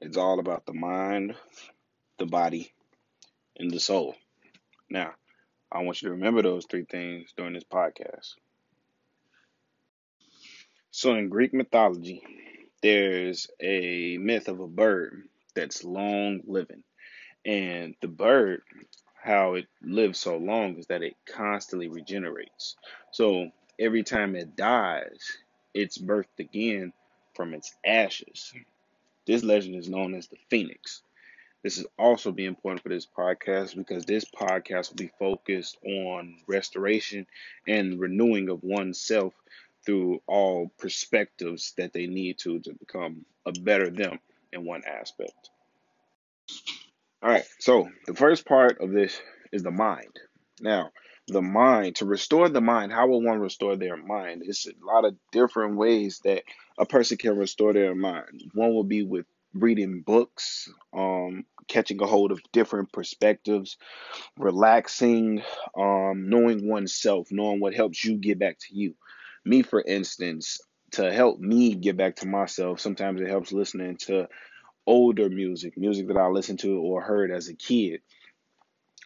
It's all about the mind, the body, and the soul. Now, I want you to remember those three things during this podcast. So, in Greek mythology, there's a myth of a bird that's long living. And the bird, how it lives so long is that it constantly regenerates. So, every time it dies, it's birthed again from its ashes. This legend is known as the phoenix. This is also be important for this podcast because this podcast will be focused on restoration and renewing of oneself through all perspectives that they need to to become a better them in one aspect. All right, so the first part of this is the mind. Now, the mind, to restore the mind, how will one restore their mind? It's a lot of different ways that a person can restore their mind. One will be with reading books, um, catching a hold of different perspectives, relaxing, um, knowing oneself, knowing what helps you get back to you. Me, for instance, to help me get back to myself, sometimes it helps listening to older music, music that I listened to or heard as a kid.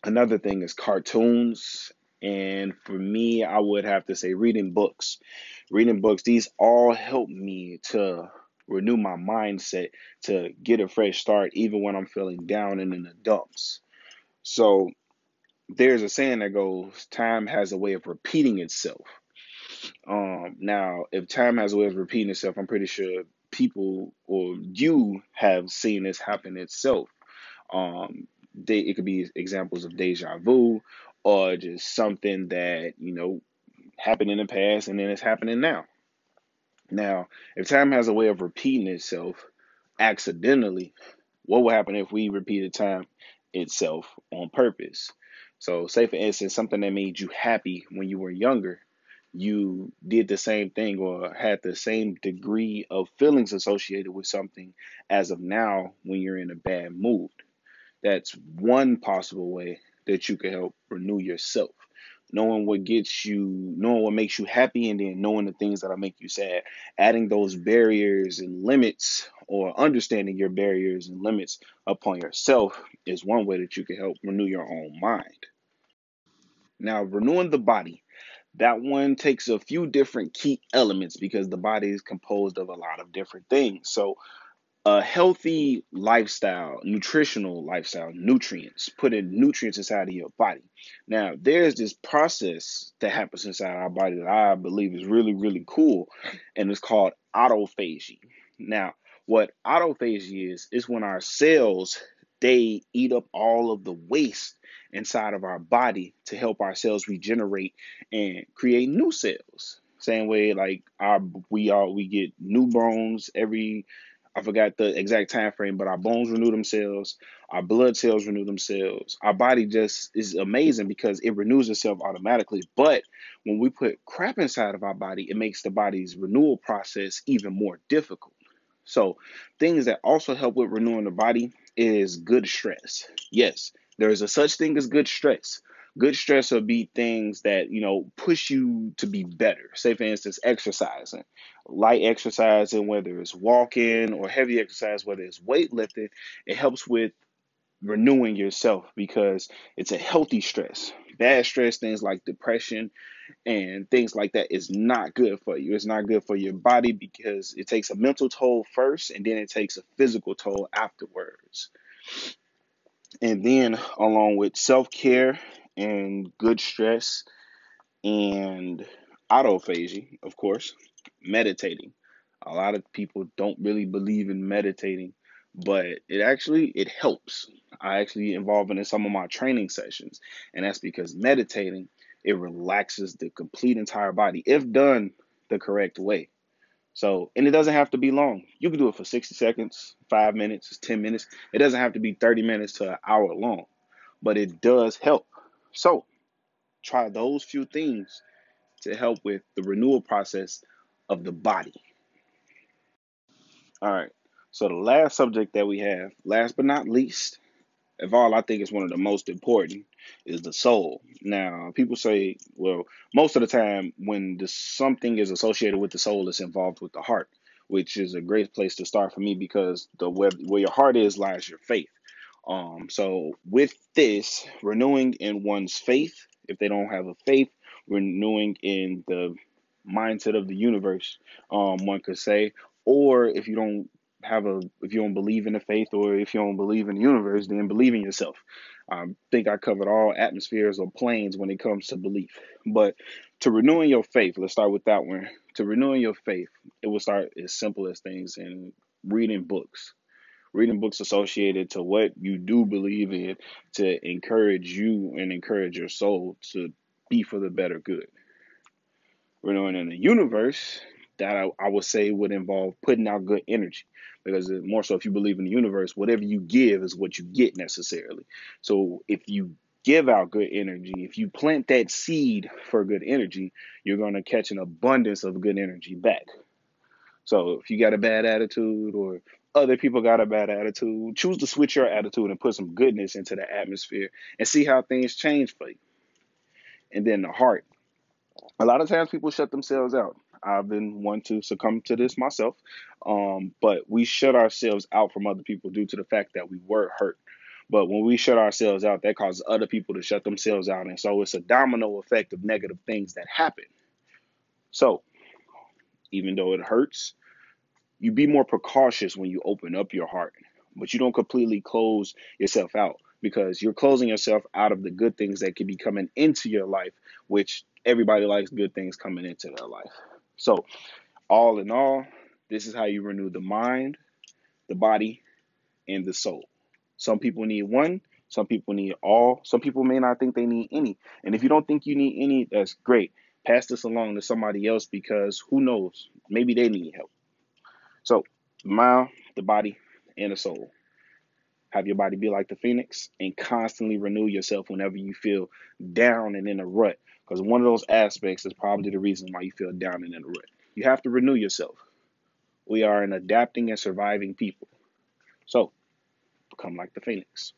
Another thing is cartoons. And for me, I would have to say reading books. Reading books, these all help me to renew my mindset to get a fresh start, even when I'm feeling down and in the dumps. So there's a saying that goes, time has a way of repeating itself. Um, now, if time has a way of repeating itself, I'm pretty sure people or you have seen this happen itself. Um, they, it could be examples of deja vu or just something that, you know, happened in the past and then it's happening now. Now, if time has a way of repeating itself accidentally, what will happen if we repeated time itself on purpose? So, say for instance, something that made you happy when you were younger, you did the same thing or had the same degree of feelings associated with something as of now when you're in a bad mood. That's one possible way that you can help renew yourself knowing what gets you, knowing what makes you happy, and then knowing the things that'll make you sad. Adding those barriers and limits, or understanding your barriers and limits upon yourself, is one way that you can help renew your own mind. Now, renewing the body. That one takes a few different key elements because the body is composed of a lot of different things. So, a healthy lifestyle, nutritional lifestyle, nutrients, putting nutrients inside of your body. Now, there's this process that happens inside our body that I believe is really, really cool, and it's called autophagy. Now, what autophagy is, is when our cells they eat up all of the waste inside of our body to help our cells regenerate and create new cells. Same way like our we all we get new bones every I forgot the exact time frame, but our bones renew themselves, our blood cells renew themselves. Our body just is amazing because it renews itself automatically. But when we put crap inside of our body, it makes the body's renewal process even more difficult. So, things that also help with renewing the body is good stress. Yes, there is a such thing as good stress. Good stress will be things that, you know, push you to be better. Say, for instance, exercising, light exercising, whether it's walking or heavy exercise, whether it's weightlifting, it helps with renewing yourself because it's a healthy stress. Bad stress, things like depression and things like that, is not good for you. It's not good for your body because it takes a mental toll first and then it takes a physical toll afterwards. And then, along with self care and good stress and autophagy, of course, meditating. A lot of people don't really believe in meditating, but it actually it helps. I actually involve it in some of my training sessions, and that's because meditating it relaxes the complete entire body if done the correct way. So, and it doesn't have to be long. You can do it for 60 seconds, 5 minutes, 10 minutes. It doesn't have to be 30 minutes to an hour long, but it does help. So, try those few things to help with the renewal process of the body. All right. So the last subject that we have, last but not least, of all, I think is one of the most important, is the soul. Now, people say, well, most of the time when the, something is associated with the soul, it's involved with the heart, which is a great place to start for me because the where, where your heart is lies your faith. Um, so with this, renewing in one's faith, if they don't have a faith, renewing in the mindset of the universe, um, one could say, or if you don't have a if you don't believe in the faith or if you don't believe in the universe, then believe in yourself. I think I covered all atmospheres or planes when it comes to belief. But to renewing your faith, let's start with that one. To renewing your faith, it will start as simple as things and reading books. Reading books associated to what you do believe in to encourage you and encourage your soul to be for the better good. Renewing in the universe, that I, I would say would involve putting out good energy. Because more so if you believe in the universe whatever you give is what you get necessarily. So if you give out good energy if you plant that seed for good energy you're going to catch an abundance of good energy back. So if you got a bad attitude or other people got a bad attitude choose to switch your attitude and put some goodness into the atmosphere and see how things change for you and then the heart a lot of times people shut themselves out I've been one to succumb to this myself. Um, but we shut ourselves out from other people due to the fact that we were hurt. But when we shut ourselves out, that causes other people to shut themselves out. And so it's a domino effect of negative things that happen. So even though it hurts, you be more precautious when you open up your heart, but you don't completely close yourself out because you're closing yourself out of the good things that could be coming into your life, which everybody likes good things coming into their life. So, all in all, this is how you renew the mind, the body, and the soul. Some people need one, some people need all, some people may not think they need any. And if you don't think you need any, that's great. Pass this along to somebody else because who knows? Maybe they need help. So, mind, the body, and the soul. Have your body be like the phoenix and constantly renew yourself whenever you feel down and in a rut. Because one of those aspects is probably the reason why you feel down and in a rut. You have to renew yourself. We are an adapting and surviving people. So, become like the phoenix.